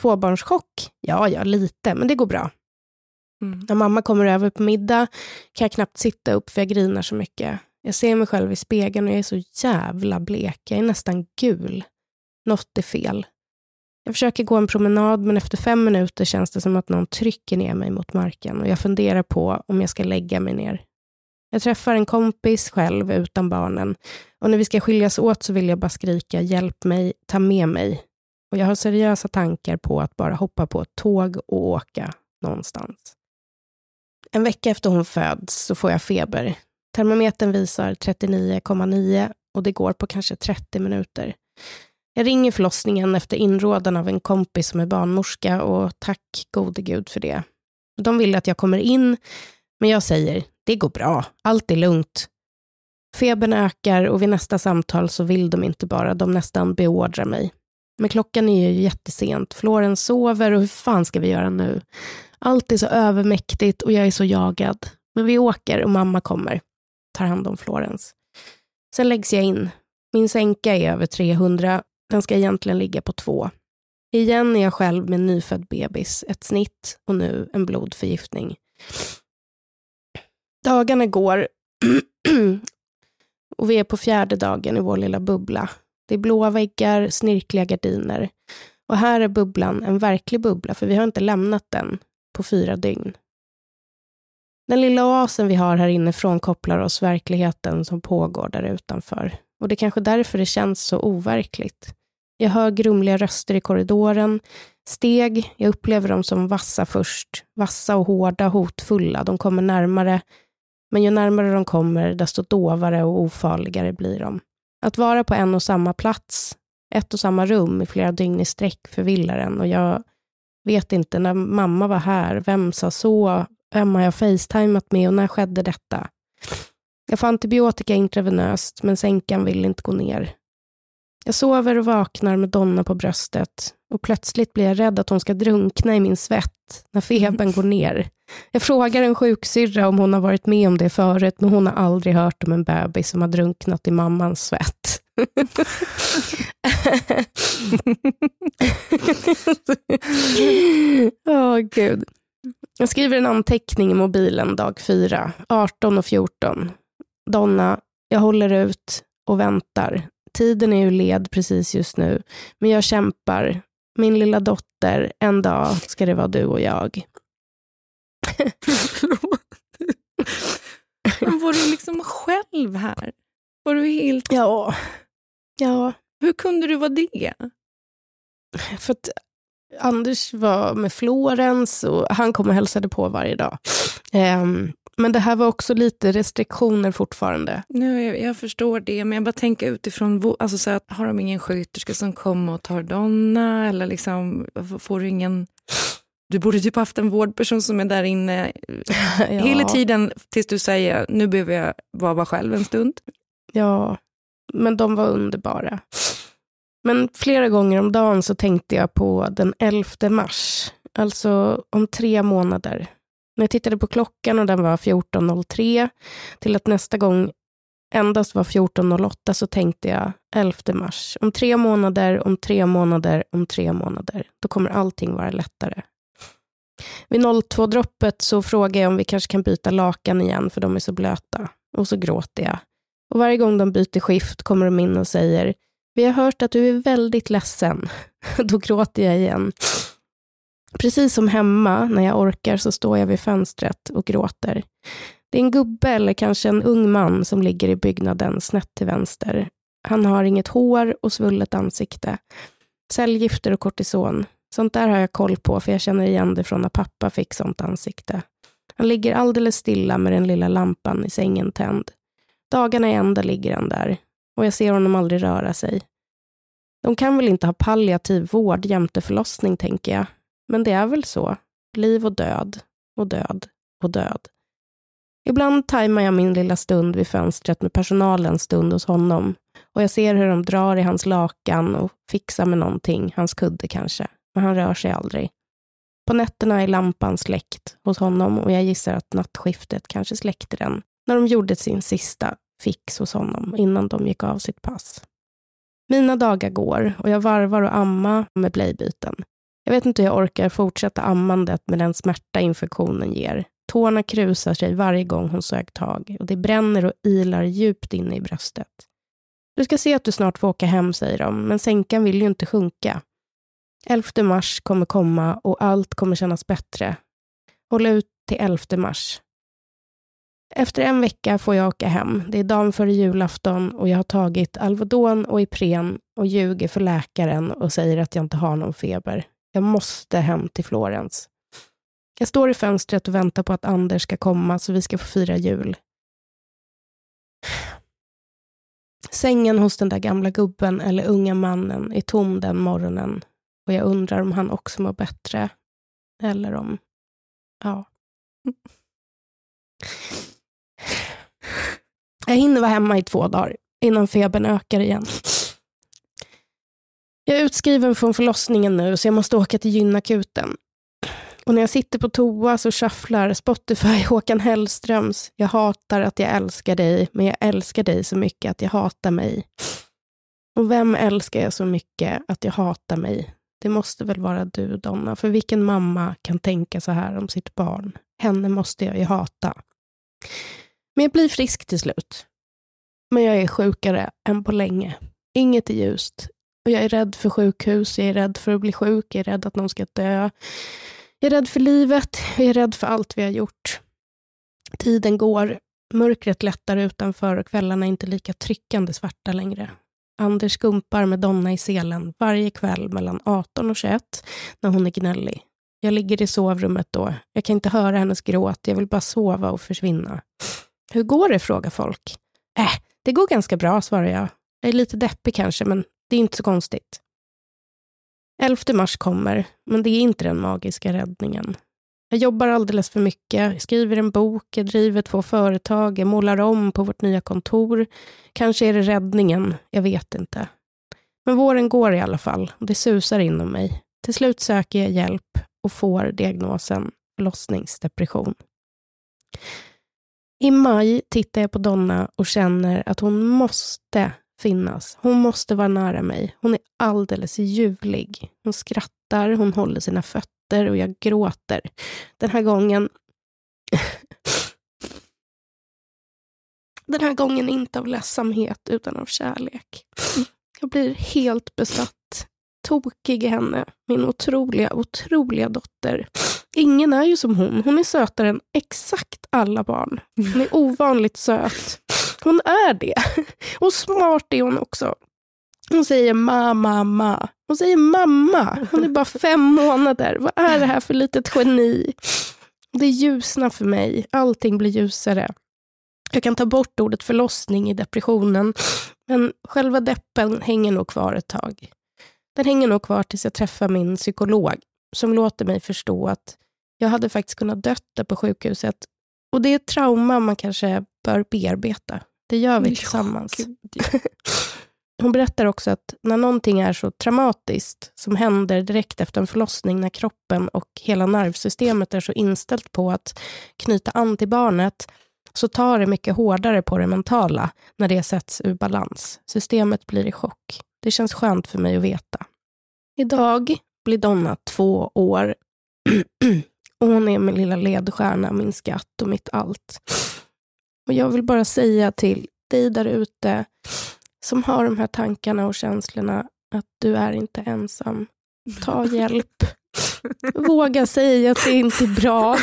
Tvåbarnschock? Ja, ja, lite, men det går bra. Mm. När mamma kommer över på middag kan jag knappt sitta upp för jag grinar så mycket. Jag ser mig själv i spegeln och jag är så jävla blek. Jag är nästan gul. Något är fel. Jag försöker gå en promenad men efter fem minuter känns det som att någon trycker ner mig mot marken och jag funderar på om jag ska lägga mig ner. Jag träffar en kompis själv utan barnen och när vi ska skiljas åt så vill jag bara skrika hjälp mig, ta med mig. Och jag har seriösa tankar på att bara hoppa på ett tåg och åka någonstans. En vecka efter hon föds så får jag feber. Termometern visar 39,9 och det går på kanske 30 minuter. Jag ringer förlossningen efter inrådan av en kompis som är barnmorska och tack gode gud för det. De vill att jag kommer in, men jag säger det går bra, allt är lugnt. Febern ökar och vid nästa samtal så vill de inte bara, de nästan beordrar mig. Men klockan är ju jättesent, Florens sover och hur fan ska vi göra nu? Allt är så övermäktigt och jag är så jagad. Men vi åker och mamma kommer, tar hand om Florens. Sen läggs jag in. Min sänka är över 300, den ska egentligen ligga på två. Igen är jag själv med en nyfödd bebis, ett snitt och nu en blodförgiftning. Dagarna går och vi är på fjärde dagen i vår lilla bubbla. Det är blåa väggar, snirkliga gardiner. Och här är bubblan en verklig bubbla, för vi har inte lämnat den på fyra dygn. Den lilla oasen vi har här inne frånkopplar oss verkligheten som pågår där utanför. Och det är kanske därför det känns så overkligt. Jag hör grumliga röster i korridoren, steg, jag upplever dem som vassa först. Vassa och hårda, hotfulla. De kommer närmare, men ju närmare de kommer, desto dovare och ofarligare blir de. Att vara på en och samma plats, ett och samma rum i flera dygn i sträck förvillar en och jag vet inte när mamma var här, vem sa så, vem har jag facetimat med och när skedde detta? Jag får antibiotika intravenöst, men sänkan vill inte gå ner. Jag sover och vaknar med Donna på bröstet och plötsligt blir jag rädd att hon ska drunkna i min svett när febern går ner. Jag frågar en sjuksyrra om hon har varit med om det förut, men hon har aldrig hört om en bebis som har drunknat i mammans svett. Åh, oh, gud. Jag skriver en anteckning i mobilen dag fyra, 18 och 14. Donna, jag håller ut och väntar. Tiden är ur led precis just nu, men jag kämpar. Min lilla dotter, en dag ska det vara du och jag men var du liksom själv här? Var du helt... Ja. ja. Hur kunde du vara det? För att Anders var med Florens och han kom och hälsade på varje dag. Um, men det här var också lite restriktioner fortfarande. Nu, jag, jag förstår det, men jag bara tänker utifrån, alltså så att, har de ingen sköterska som kommer och tar Donna? Eller liksom, får du ingen... Du borde typ haft en vårdperson som är där inne ja. hela tiden tills du säger nu behöver jag vara själv en stund. Ja, men de var underbara. Men flera gånger om dagen så tänkte jag på den 11 mars, alltså om tre månader. När jag tittade på klockan och den var 14.03 till att nästa gång endast var 14.08 så tänkte jag 11 mars. Om tre månader, om tre månader, om tre månader. Då kommer allting vara lättare. Vid 02-droppet så frågar jag om vi kanske kan byta lakan igen, för de är så blöta. Och så gråter jag. Och varje gång de byter skift kommer de in och säger, vi har hört att du är väldigt ledsen. Då gråter jag igen. Precis som hemma, när jag orkar, så står jag vid fönstret och gråter. Det är en gubbe eller kanske en ung man som ligger i byggnaden snett till vänster. Han har inget hår och svullet ansikte. Cellgifter och kortison. Sånt där har jag koll på, för jag känner igen det från när pappa fick sånt ansikte. Han ligger alldeles stilla med den lilla lampan i sängen tänd. Dagarna i ända ligger han där och jag ser honom aldrig röra sig. De kan väl inte ha palliativ vård jämte förlossning, tänker jag. Men det är väl så. Liv och död, och död, och död. Ibland tajmar jag min lilla stund vid fönstret med personalens stund hos honom och jag ser hur de drar i hans lakan och fixar med någonting, hans kudde kanske, men han rör sig aldrig. På nätterna är lampan släckt hos honom och jag gissar att nattskiftet kanske släckte den när de gjorde sin sista fix hos honom innan de gick av sitt pass. Mina dagar går och jag varvar och amma med blöjbyten. Jag vet inte hur jag orkar fortsätta ammandet med den smärta infektionen ger. Tårna krusar sig varje gång hon sög tag och det bränner och ilar djupt inne i bröstet. Du ska se att du snart får åka hem, säger de, men sänkan vill ju inte sjunka. 11 mars kommer komma och allt kommer kännas bättre. Håll ut till 11 mars. Efter en vecka får jag åka hem. Det är dagen före julafton och jag har tagit Alvedon och Ipren och ljuger för läkaren och säger att jag inte har någon feber. Jag måste hem till Florens. Jag står i fönstret och väntar på att Anders ska komma så vi ska få fira jul. Sängen hos den där gamla gubben eller unga mannen är tom den morgonen och jag undrar om han också mår bättre. Eller om... Ja. Jag hinner vara hemma i två dagar innan febern ökar igen. Jag är utskriven från förlossningen nu så jag måste åka till gynakuten. Och när jag sitter på toa så shufflar Spotify Håkan Hellströms Jag hatar att jag älskar dig, men jag älskar dig så mycket att jag hatar mig. Och vem älskar jag så mycket att jag hatar mig? Det måste väl vara du, Donna, för vilken mamma kan tänka så här om sitt barn? Henne måste jag ju hata. Men jag blir frisk till slut. Men jag är sjukare än på länge. Inget är ljust. Och jag är rädd för sjukhus, jag är rädd för att bli sjuk, jag är rädd att någon ska dö. Jag är rädd för livet, jag är rädd för allt vi har gjort. Tiden går, mörkret lättar utanför och kvällarna är inte lika tryckande svarta längre. Anders skumpar med Donna i selen varje kväll mellan 18 och 21 när hon är gnällig. Jag ligger i sovrummet då. Jag kan inte höra hennes gråt. Jag vill bara sova och försvinna. Hur går det? frågar folk. Äh, det går ganska bra, svarar jag. Jag är lite deppig kanske, men det är inte så konstigt. 11 mars kommer, men det är inte den magiska räddningen. Jag jobbar alldeles för mycket, jag skriver en bok, jag driver två företag, jag målar om på vårt nya kontor. Kanske är det räddningen, jag vet inte. Men våren går i alla fall och det susar inom mig. Till slut söker jag hjälp och får diagnosen förlossningsdepression. I maj tittar jag på Donna och känner att hon måste finnas. Hon måste vara nära mig. Hon är alldeles ljuvlig. Hon skrattar, hon håller sina fötter och jag gråter. Den här gången... Den här gången inte av ledsamhet utan av kärlek. Jag blir helt besatt. Tokig i henne. Min otroliga, otroliga dotter. Ingen är ju som hon. Hon är sötare än exakt alla barn. Hon är ovanligt söt. Hon är det. Och smart är hon också. Hon säger mamma, ma. Hon säger mamma. Hon är bara fem månader. Vad är det här för litet geni? Det ljusnar för mig. Allting blir ljusare. Jag kan ta bort ordet förlossning i depressionen, men själva deppen hänger nog kvar ett tag. Den hänger nog kvar tills jag träffar min psykolog, som låter mig förstå att jag hade faktiskt kunnat dött på sjukhuset. Och det är ett trauma man kanske bör bearbeta. Det gör vi tillsammans. Hon berättar också att när någonting är så traumatiskt som händer direkt efter en förlossning, när kroppen och hela nervsystemet är så inställt på att knyta an till barnet, så tar det mycket hårdare på det mentala när det sätts ur balans. Systemet blir i chock. Det känns skönt för mig att veta. Idag blir Donna två år Och hon är min lilla ledstjärna, min skatt och mitt allt. Och jag vill bara säga till dig där ute som har de här tankarna och känslorna att du är inte ensam. Ta hjälp. Våga säga att det inte är bra.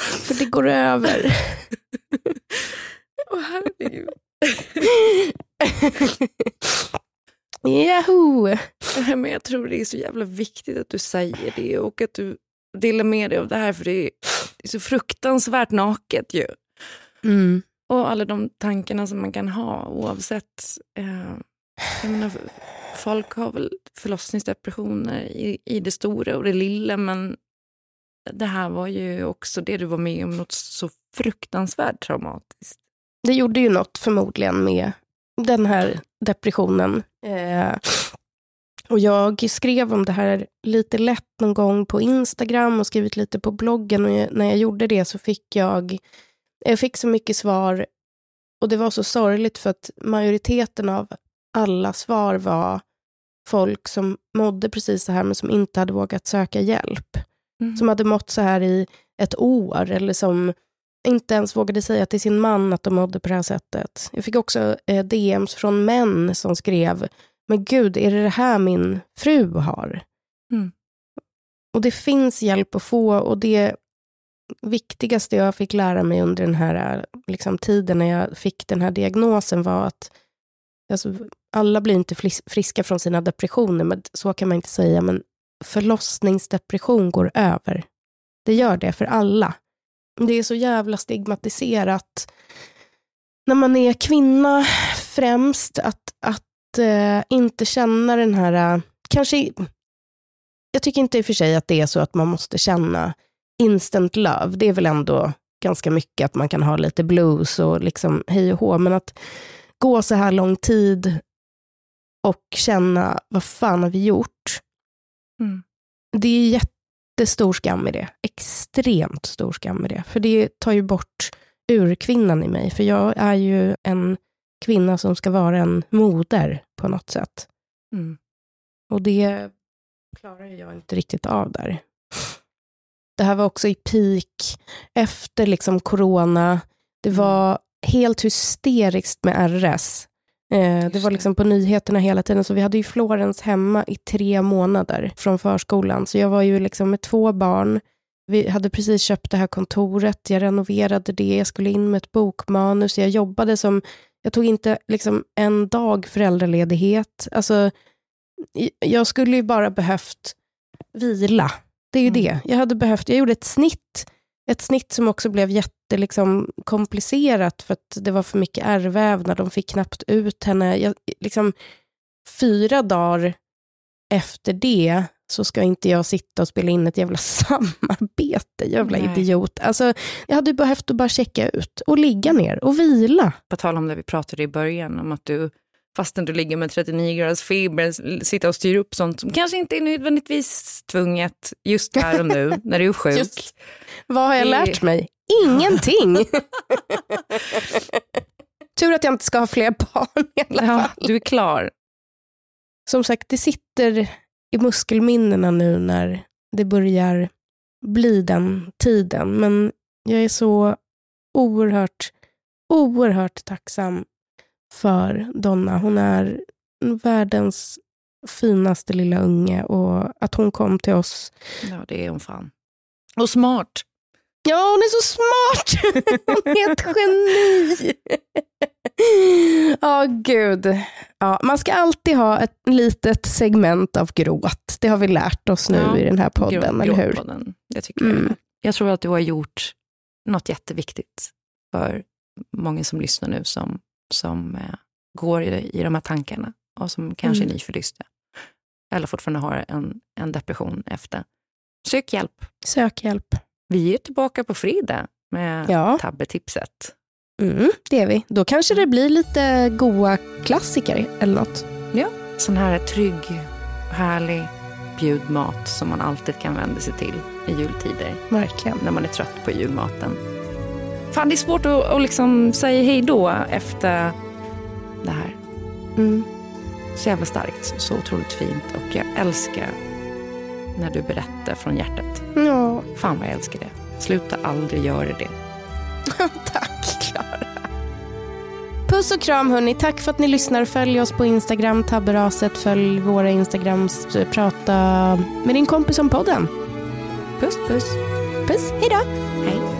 För det går över. Åh oh, herregud. Yahoo! Men jag tror det är så jävla viktigt att du säger det och att du delar med dig av det här för det är så fruktansvärt naket ju. Mm. Och alla de tankarna som man kan ha oavsett. Eh, jag menar, folk har väl förlossningsdepressioner i, i det stora och det lilla men det här var ju också det du var med om, något så fruktansvärt traumatiskt. Det gjorde ju något förmodligen med den här depressionen. Eh, och jag skrev om det här lite lätt någon gång på Instagram och skrivit lite på bloggen. Och när jag gjorde det så fick jag, jag fick så mycket svar och det var så sorgligt för att majoriteten av alla svar var folk som mådde precis så här men som inte hade vågat söka hjälp. Mm. Som hade mått så här i ett år eller som inte ens vågade säga till sin man att de mådde på det här sättet. Jag fick också eh, DMs från män som skrev, men gud, är det det här min fru har? Mm. Och det finns hjälp att få och det viktigaste jag fick lära mig under den här liksom, tiden när jag fick den här diagnosen var att alltså, alla blir inte friska från sina depressioner, men så kan man inte säga, men förlossningsdepression går över. Det gör det för alla. Det är så jävla stigmatiserat när man är kvinna främst, att, att äh, inte känna den här, eh, kanske, jag tycker inte i och för sig att det är så att man måste känna instant love. Det är väl ändå ganska mycket att man kan ha lite blues och liksom hej och hå, men att gå så här lång tid och känna, vad fan har vi gjort? Mm. Det är jättestor skam i det. Extremt stor skam i det. För det tar ju bort urkvinnan i mig. För jag är ju en kvinna som ska vara en moder på något sätt. Mm. Och det klarar jag inte riktigt av där. Det här var också i peak efter liksom corona. Det mm. var helt hysteriskt med RS. Eh, det var liksom på nyheterna hela tiden, så vi hade ju Florens hemma i tre månader från förskolan. Så jag var ju liksom med två barn. Vi hade precis köpt det här kontoret, jag renoverade det, jag skulle in med ett bokmanus, jag jobbade som, jag tog inte liksom en dag föräldraledighet. Alltså, jag skulle ju bara behövt vila. Det är ju mm. det. Jag hade behövt, jag gjorde ett snitt, ett snitt som också blev jätte liksom, komplicerat för att det var för mycket ärrvävnad. De fick knappt ut henne. Jag, liksom, fyra dagar efter det så ska inte jag sitta och spela in ett jävla samarbete. Jävla Nej. idiot. Alltså, jag hade behövt att bara checka ut och ligga ner och vila. På tal om det vi pratade i början, om att du fastän du ligger med 39 graders feber, sitta och styra upp sånt som kanske inte är nödvändigtvis tvunget just här och nu när du är sjuk. Just. Vad har jag lärt mig? Ingenting. Tur att jag inte ska ha fler barn i alla ja, fall. Du är klar. Som sagt, det sitter i muskelminnena nu när det börjar bli den tiden. Men jag är så oerhört, oerhört tacksam för Donna. Hon är världens finaste lilla unge och att hon kom till oss. Ja, det är hon fan. Och smart. Ja, hon är så smart. Hon är ett geni. Ja, oh, gud. Ja, man ska alltid ha ett litet segment av gråt. Det har vi lärt oss nu ja, i den här podden, grå, eller hur? Det tycker mm. jag. Jag tror att du har gjort något jätteviktigt för många som lyssnar nu som, som eh, går i, i de här tankarna och som kanske mm. är nyförlysta. Eller fortfarande har en, en depression efter. Sök hjälp. Sök hjälp. Vi är tillbaka på fredag med ja. Tabbe-tipset. Mm, det är vi. Då kanske det blir lite goa klassiker eller något. Ja, sån här trygg, härlig bjudmat som man alltid kan vända sig till i jultider. Verkligen. När man är trött på julmaten. Fan, det är svårt att, att liksom säga hej då efter det här. Mm. Så jävla starkt, så otroligt fint och jag älskar när du berättar från hjärtat. Ja, Fan vad jag älskar det. Sluta aldrig göra det. tack Klara. Puss och kram hörni. Tack för att ni lyssnar. Följ oss på Instagram, tabberaset. Följ våra Instagrams. Prata med din kompis om podden. Puss puss. Puss, hej då. Hej.